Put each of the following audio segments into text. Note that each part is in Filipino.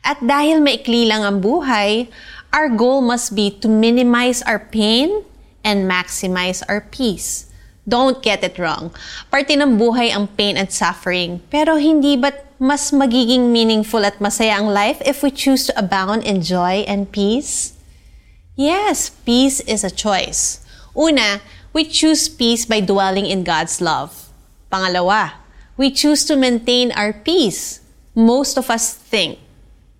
At dahil maikli lang ang buhay, our goal must be to minimize our pain and maximize our peace. Don't get it wrong. Parte ng buhay ang pain and suffering. Pero hindi ba't mas magiging meaningful at masaya ang life if we choose to abound in joy and peace? Yes, peace is a choice. Una, we choose peace by dwelling in God's love. Pangalawa, we choose to maintain our peace. Most of us think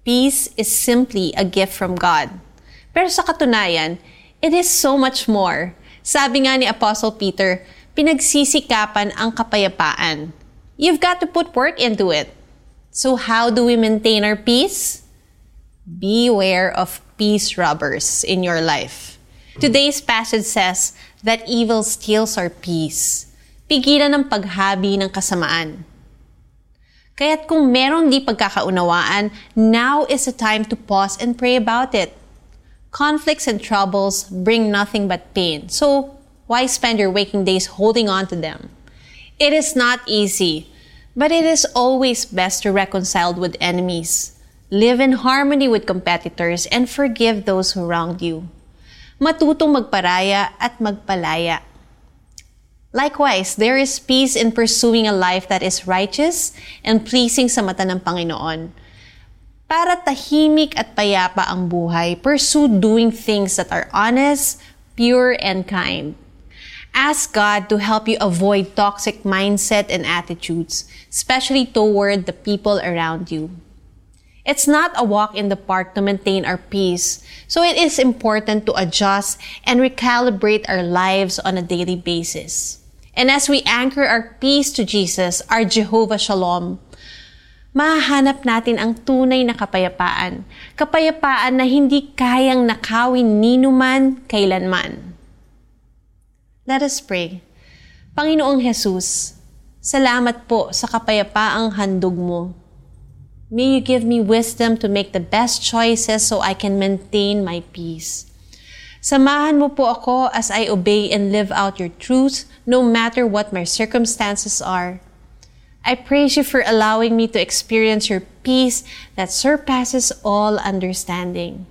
peace is simply a gift from God. Pero sa katunayan, it is so much more. Sabi nga ni Apostle Peter, pinagsisikapan ang kapayapaan. You've got to put work into it. So how do we maintain our peace? Beware of peace robbers in your life. Today's passage says that evil steals our peace. Pigilan ng paghabi ng kasamaan. Kaya't kung merong di pagkakaunawaan, now is the time to pause and pray about it. Conflicts and troubles bring nothing but pain. So, why spend your waking days holding on to them? It is not easy, but it is always best to reconcile with enemies. Live in harmony with competitors and forgive those who wronged you. Matutong magparaya at magpalaya. Likewise, there is peace in pursuing a life that is righteous and pleasing sa mata ng Panginoon. Para tahimik at payapa ang buhay, pursue doing things that are honest, pure, and kind. Ask God to help you avoid toxic mindset and attitudes, especially toward the people around you. It's not a walk in the park to maintain our peace, so it is important to adjust and recalibrate our lives on a daily basis. And as we anchor our peace to Jesus, our Jehovah Shalom, mahahanap natin ang tunay na kapayapaan. Kapayapaan na hindi kayang nakawin ninuman kailanman. Let us pray. Panginoong Jesus, salamat po sa kapayapaang handog mo. May you give me wisdom to make the best choices so I can maintain my peace. Samahan mo po ako as I obey and live out your truth no matter what my circumstances are. I praise you for allowing me to experience your peace that surpasses all understanding.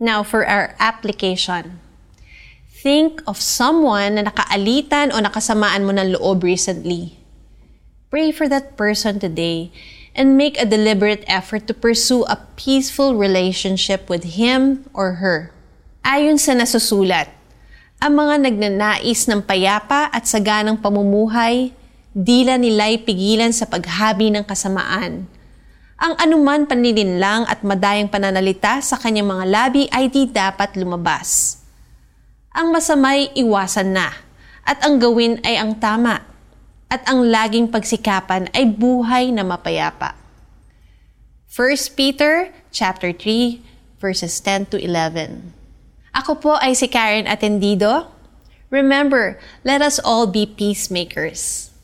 Now for our application. Think of someone na nakaalitan o nakasamaan mo ng loob recently. Pray for that person today and make a deliberate effort to pursue a peaceful relationship with him or her. Ayon sa nasusulat, ang mga nagnanais ng payapa at saganang pamumuhay, dila nila'y pigilan sa paghabi ng kasamaan. Ang anuman panlilinlang at madayang pananalita sa kanyang mga labi ay di dapat lumabas. Ang masamay iwasan na, at ang gawin ay ang tama, at ang laging pagsikapan ay buhay na mapayapa. 1 Peter chapter 3 verses 10 to 11. Ako po ay si Karen Atendido. Remember, let us all be peacemakers.